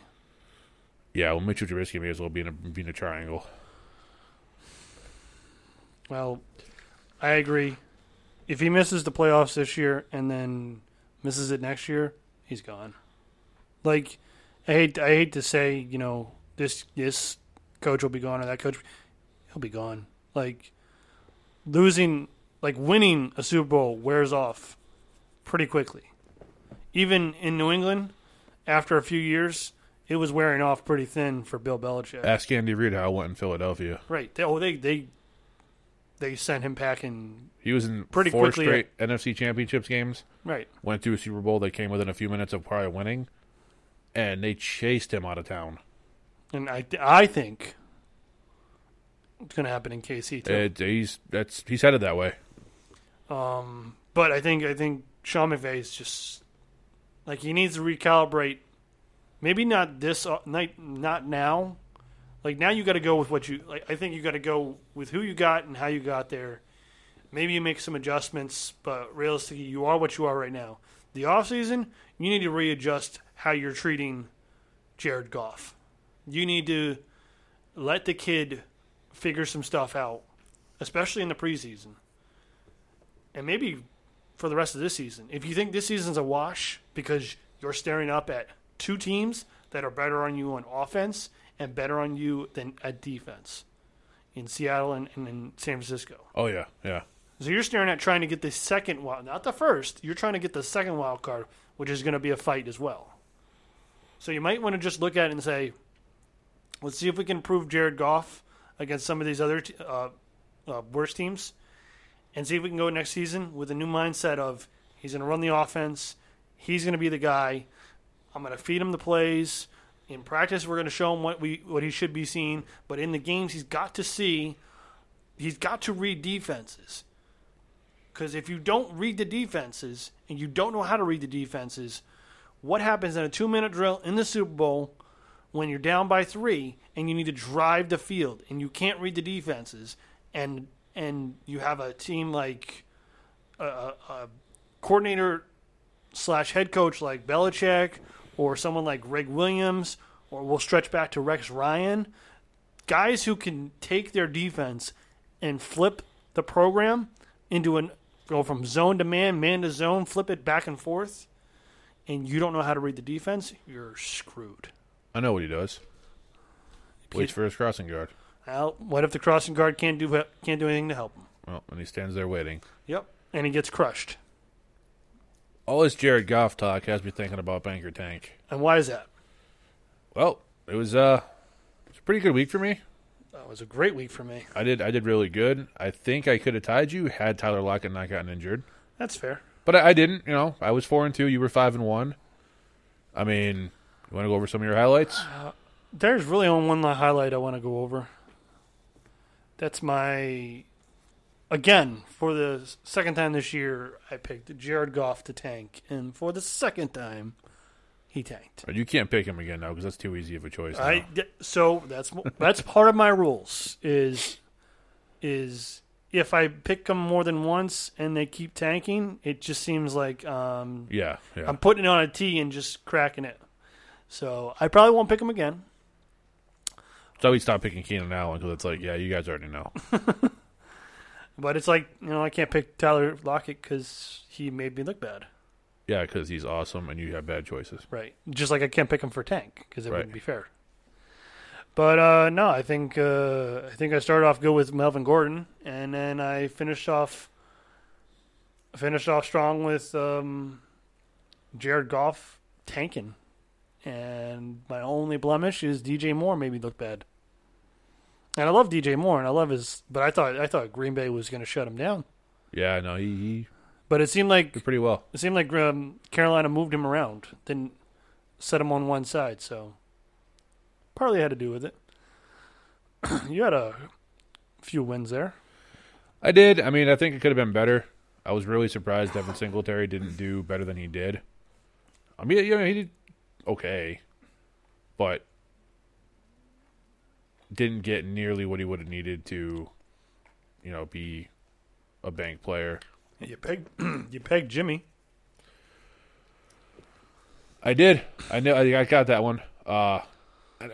Yeah, well, Mitchell Trubisky may as well be in a, be in a triangle. Well, I agree. If he misses the playoffs this year and then misses it next year, he's gone. Like, I hate I hate to say, you know, this this coach will be gone or that coach, he'll be gone. Like, losing, like winning a Super Bowl wears off pretty quickly. Even in New England, after a few years, it was wearing off pretty thin for Bill Belichick. Ask Andy Reid how it went in Philadelphia. right? They, oh, they they they sent him packing. He was in Pretty four quickly, straight NFC championships games. Right. went to a Super Bowl. They came within a few minutes of probably winning, and they chased him out of town. And I, I think it's going to happen in KC too. It, he's that's he's headed that way. Um, but I think I think Sean McVay is just like he needs to recalibrate. Maybe not this uh, night, not now. Like now, you got to go with what you like. I think you got to go with who you got and how you got there. Maybe you make some adjustments, but realistically, you are what you are right now. The off season, you need to readjust how you're treating Jared Goff. You need to let the kid figure some stuff out, especially in the preseason. And maybe for the rest of this season. If you think this season's a wash because you're staring up at two teams that are better on you on offense and better on you than at defense in Seattle and, and in San Francisco. Oh yeah, yeah. So you're staring at trying to get the second wild, not the first. You're trying to get the second wild card, which is going to be a fight as well. So you might want to just look at it and say, let's see if we can prove Jared Goff against some of these other t- uh, uh, worse teams, and see if we can go next season with a new mindset of he's going to run the offense, he's going to be the guy. I'm going to feed him the plays. In practice, we're going to show him what we what he should be seeing, but in the games, he's got to see. He's got to read defenses. Because if you don't read the defenses and you don't know how to read the defenses, what happens in a two minute drill in the Super Bowl when you're down by three and you need to drive the field and you can't read the defenses and and you have a team like a, a, coordinator slash head coach like Belichick or someone like Gregg Williams or we'll stretch back to Rex Ryan, guys who can take their defense and flip the program into an go from zone to man, man to zone, flip it back and forth, and you don't know how to read the defense, you're screwed. I know what he does. Waits for his crossing guard. Well, what if the crossing guard can't do can't do anything to help him? Well, and he stands there waiting. Yep, and he gets crushed. All this Jared Goff talk has me thinking about Bank or Tank. And why is that? Well, it was uh, it was a pretty good week for me. That was a great week for me. I did I did really good. I think I could have tied you had Tyler Lockett not gotten injured, That's fair. but I, I didn't. You know, I was four and two. You were five and one. I mean, you want to go over some of your highlights? There's really only one highlight I want to go over. That's my. Again, for the second time this year, I picked Jared Goff to tank, and for the second time, he tanked. You can't pick him again now because that's too easy of a choice. now. I so that's that's part of my rules is is if I pick them more than once and they keep tanking, it just seems like um, yeah, yeah. I'm putting it on a tee and just cracking it. So I probably won't pick him again. So we stopped picking Keenan Allen because it's like, yeah, you guys already know. [laughs] But it's like you know I can't pick Tyler Lockett because he made me look bad. yeah, because he's awesome and you have bad choices. Right. Just like I can't pick him for tank because it Right. wouldn't be fair. But uh, no, I think uh, I think I started off good with Melvin Gordon, and then I finished off finished off strong with um, Jared Goff tanking, and my only blemish is DJ Moore made me look bad. And I love DJ Moore, and I love his, but I thought I thought Green Bay was going to shut him down, Yeah, no, he, he but it seemed like did pretty well. it seemed like um, Carolina moved him around, didn't set him on one side. So partly had to do with it. [clears throat] you had a few wins there. I did. I mean, I think it could have been better. I was really surprised Devin Singletary didn't do better than he did. I mean, you know, he did okay, but didn't get nearly what he would have needed to, you know, be a bank player. You pegged [clears throat] you pegged Jimmy. I did. I know. I I got that one. Uh,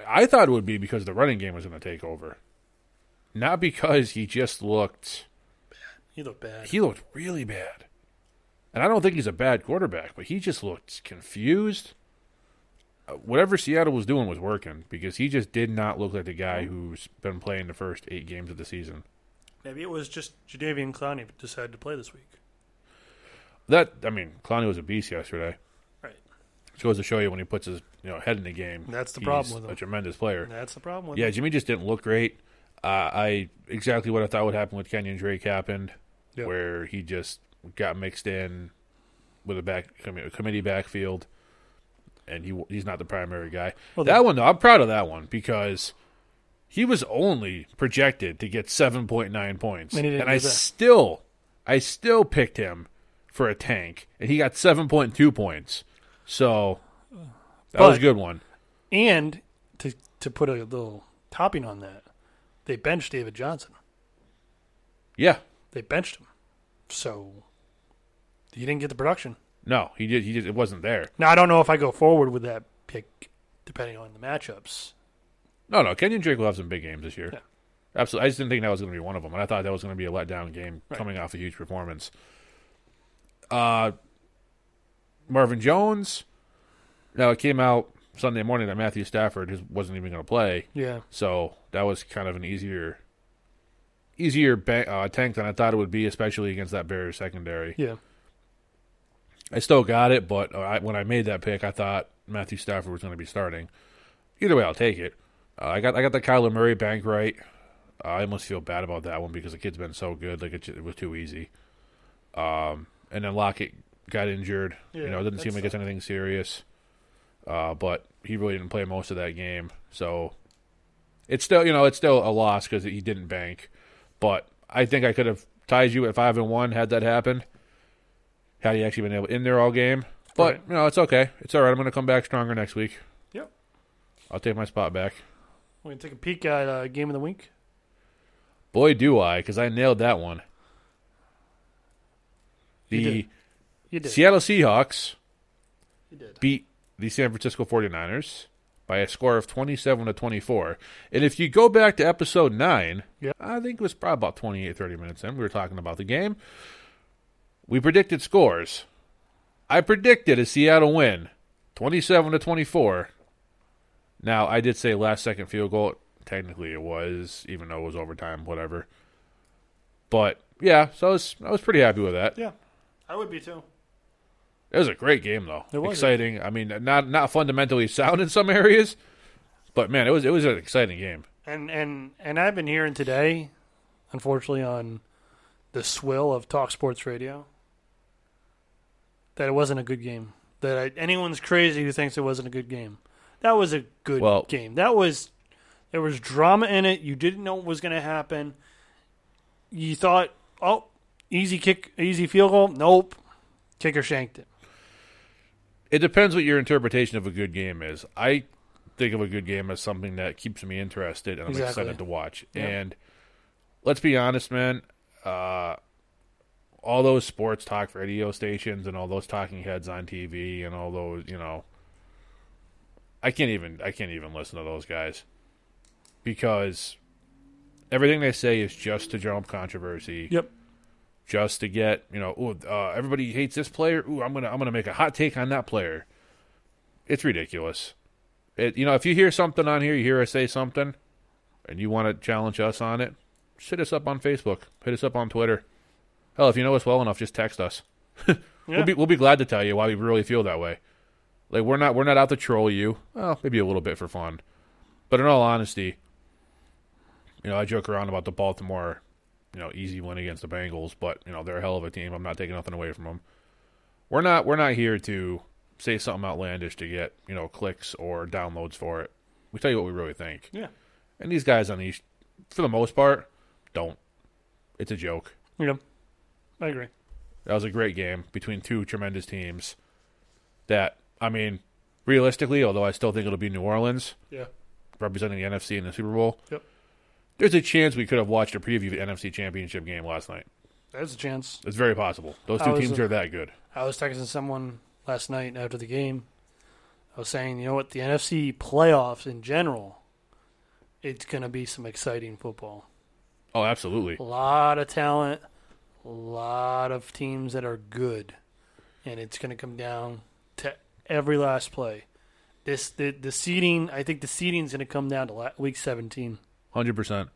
I thought it would be because the running game was going to take over, not because he just looked. He looked bad. He looked really bad, and I don't think he's a bad quarterback, but he just looked confused. Whatever Seattle was doing was working because he just did not look like the guy who's been playing the first eight games of the season. Maybe it was just Jadeveon Clowney decided to play this week. That I mean, Clowney was a beast yesterday. Right. Which goes to show you when he puts his you know head in the game. That's the he's problem with him. A tremendous player. That's the problem with Yeah, him. Jimmy just didn't look great. Uh, I exactly what I thought would happen with Kenyon Drake happened, Yep. where he just got mixed in with a back commi- committee backfield, and he he's not the primary guy. Well, that one though, I'm proud of that one because he was only projected to get seven point nine points, And didn't I that. still, I still picked him for a tank, and he got 7.2 points. So that was a good one. And to to put a little topping on that, they benched David Johnson. Yeah. They benched him, so he didn't get the production. No, he did. He did. It wasn't there. Now I don't know if I go forward with that pick, depending on the matchups. No, no. Kenyon Drake will have some big games this year. Yeah. Absolutely. I just didn't think that was going to be one of them, and I thought that was going to be a letdown game Right. coming off a huge performance. Uh, Marvin Jones. Now it came out Sunday morning that Matthew Stafford wasn't even going to play, Yeah, so that was kind of an easier, easier ba- uh, tank than I thought it would be, especially against that Bears secondary. yeah, I still got it, but I, when I made that pick, I thought Matthew Stafford was going to be starting. Either way, I'll take it. Uh, I got I got the Kyler Murray bank right. Uh, I almost feel bad about that one because the kid's been so good, like it, it was too easy. Um, and then Lockett got injured. Yeah, you know, it didn't seem like it's anything serious. Uh, but he really didn't play most of that game, so it's still you know it's still a loss because he didn't bank. But I think I could have tied you at five and one had that happened. Had he actually been able in there all game, but Right. you know it's okay. It's all right. I'm going to come back stronger next week. Yep. I'll take my spot back. we're gonna take a peek at uh, game of the week. Boy, do I, because I nailed that one. You The did. You did. Seattle Seahawks You did. beat the San Francisco 49ers by a score of 27 to 24. And if you go back to episode 9, Yep. I think it was probably about 28 30 minutes in, we were talking about the game. We predicted scores. I predicted a Seattle win, 27 to 24. Now, I did say last second field goal. Technically, it was, even though it was overtime, whatever. But yeah, so I was I was pretty happy with that. Yeah, I would be too. It was a great game though. It was. exciting. I mean, not not fundamentally sound in some areas, but man, it was it was an exciting game. And and and I've been hearing today, unfortunately, on the swill of Talk Sports Radio, that it wasn't a good game. That I, anyone's crazy who thinks it wasn't a good game. That was a good Well- game. That was there was drama in it. You didn't know what was going to happen. You thought, oh, easy kick, easy field goal. Nope, kicker shanked it. It depends what your interpretation of a good game is. I think of a good game as something that keeps me interested and I'm Exactly. excited to watch. Yeah. And let's be honest, man. Uh, all those sports talk radio stations and all those talking heads on TV and all those, you know, I can't even I can't even listen to those guys because everything they say is just to drum up controversy Yep. just to get you know, ooh, uh, everybody hates this player. Ooh, I'm gonna I'm gonna make a hot take on that player. It's ridiculous. It you know if you hear something on here, you hear us say something, and you want to challenge us on it, just hit us up on Facebook, hit us up on Twitter. Hell, if you know us well enough, just text us. [laughs] Yeah. We'll be we'll be glad to tell you why we really feel that way. Like we're not we're not out to troll you. Well, maybe a little bit for fun, but in all honesty, you know I joke around about the Baltimore, you know, easy win against the Bengals, but you know they're a hell of a team. I'm not taking nothing away from them. We're not we're not here to say something outlandish to get you know clicks or downloads for it. We tell you what we really think, Yeah. and these guys on these, for the most part, don't. It's a joke. Yeah. I agree. That was a great game between two tremendous teams. That I mean, realistically, although I still think it'll be New Orleans Yeah. representing the NFC in the Super Bowl. Yep. There's a chance we could have watched a preview of the NFC Championship game last night. There's a chance. It's very possible. Those two was, teams uh, are that good. I was texting someone last night after the game. I was saying, you know what, the NFC playoffs in general, it's going to be some exciting football. Oh, absolutely. A lot of talent, a lot of teams that are good, and it's going to come down to every last play. This the the seeding. I think the seeding is going to come down to la- week 17. Hundred percent.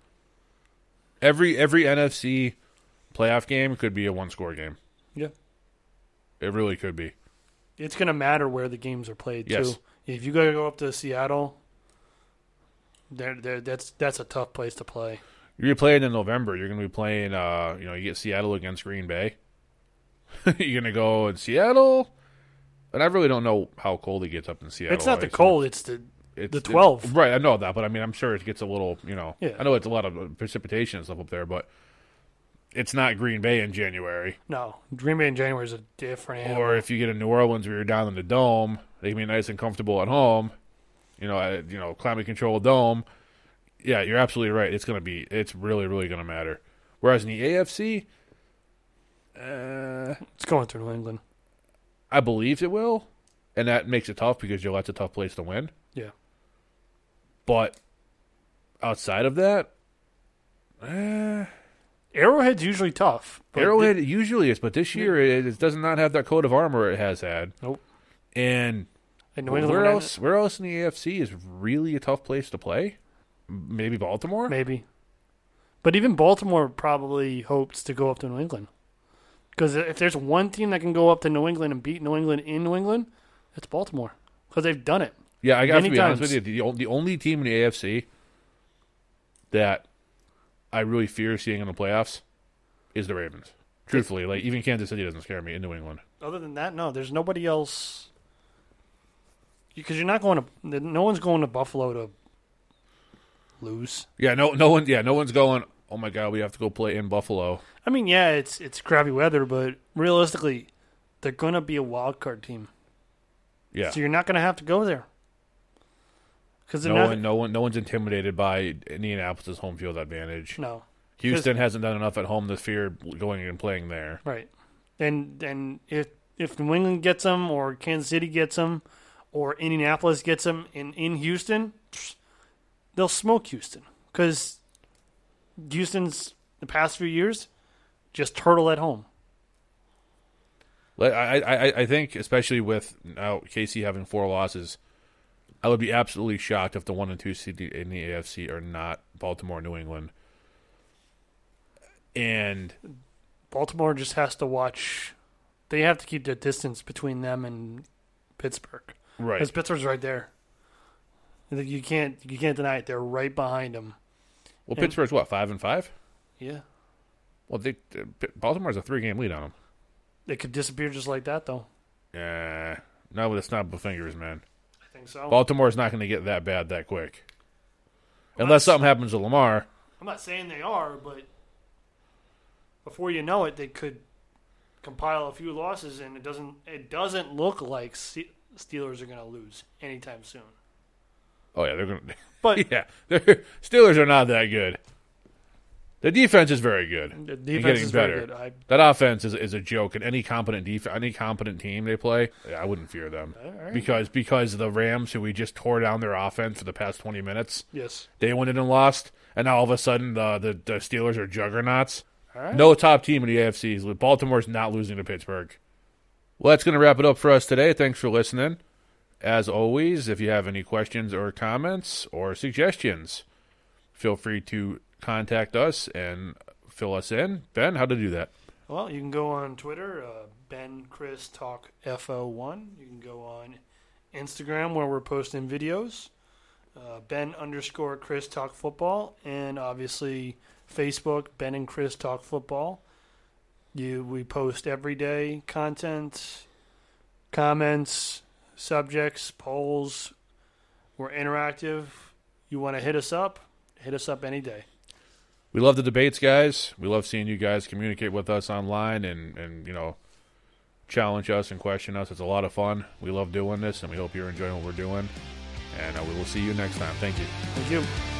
Every every NFC playoff game could be a one score game. Yeah. It really could be. It's going to matter where the games are played Yes. too. If you got to go up to Seattle, there, there, that's that's a tough place to play. You're gonna be playing in November. You're gonna be playing. Uh, you know, you get Seattle against Green Bay. [laughs] You're gonna go in Seattle, and I really don't know how cold it gets up in Seattle. it's not the cold; it's the It's the 12. right? I know that, but I mean, I'm sure it gets a little. You know, Yeah. I know it's a lot of precipitation and stuff up there, but it's not Green Bay in January. No, Green Bay in January is a different animal. Or if you get in New Orleans where you're down in the dome, they can be nice and comfortable at home. You know, uh, you know, climate control dome. Yeah, you're absolutely right. It's gonna be. It's really, really gonna matter. Whereas in the AFC, uh, It's going through New England. I believe it will, and that makes it tough because Gillette's a tough place to win. Yeah. But outside of that, eh, Arrowhead's usually tough. Arrowhead usually is, but this year it, it does not have that coat of armor it has had. Nope. And And where else? Where else in the AFC is really a tough place to play? Maybe Baltimore. Maybe. But even Baltimore probably hopes to go up to New England. Because if there's one team that can go up to New England and beat New England in New England, it's Baltimore. Because they've done it. Yeah, I got to Many be honest times. with you. The, o- the only team in the AFC that I really fear seeing in the playoffs is the Ravens. Truthfully, like even Kansas City doesn't scare me in New England. Other than that, no, there's nobody else. Because you're not going to. No one's going to Buffalo to lose. Yeah, no, no one. Yeah, no one's going. Oh my God, we have to go play in Buffalo. I mean, yeah, it's it's crappy weather, but realistically, they're going to be a wild card team. Yeah, So you're not going to have to go there. Because no not, one, no one, no one's intimidated by Indianapolis' home field advantage. No, Houston hasn't done enough at home to fear going and playing there. right. And and if if New England gets them, or Kansas City gets them, or Indianapolis gets them in in Houston, they'll smoke Houston because Houston's the past few years just turtle at home. I, I, I think, especially with now KC having four losses, I would be absolutely shocked if the one and two seed in the AFC are not Baltimore, New England, and Baltimore just has to watch. They have to keep the distance between them and Pittsburgh right. because Pittsburgh's right there. You can't you can't deny it. They're right behind them. Well, and- Pittsburgh's what five and five. Yeah, Well, they, uh, Baltimore's a three game lead on them. they could disappear just like that, though. Yeah, not with a not of fingers, man. I think so. Baltimore's not going to get that bad that quick, Well, unless something happens to Lamar. I'm not saying they are, but before you know it, they could compile a few losses, and it doesn't it doesn't look like Steelers are going to lose anytime soon. Oh yeah, they're to. [laughs] But yeah, Steelers are not that good. The defense is very good. the defense is better. very good. I, That offense is, is a joke, and any competent def- any competent team they play, I wouldn't fear them right. because because the Rams, who we just tore down their offense for the past twenty minutes, yes. they went in and lost, and now all of a sudden the the, the Steelers are juggernauts. Right. No top team in the AFC. Baltimore's not losing to Pittsburgh. Well, that's going to wrap it up for us today. Thanks for listening. As always, if you have any questions or comments or suggestions, feel free to contact us and fill us in. Ben, how to do that? Well, you can go on Twitter, uh, Ben Chris Talk FO1. You can go on Instagram where we're posting videos, uh, Ben underscore Chris Talk Football, and obviously Facebook Ben and Chris Talk Football. You we post every day content, comments, subjects, polls. We're interactive. You want to hit us up? Hit us up any day. We love the debates, guys. We love seeing you guys communicate with us online and, and you know, challenge us and question us. It's a lot of fun. We love doing this, and we hope you're enjoying what we're doing. And uh, we will see you next time. Thank you. Thank you.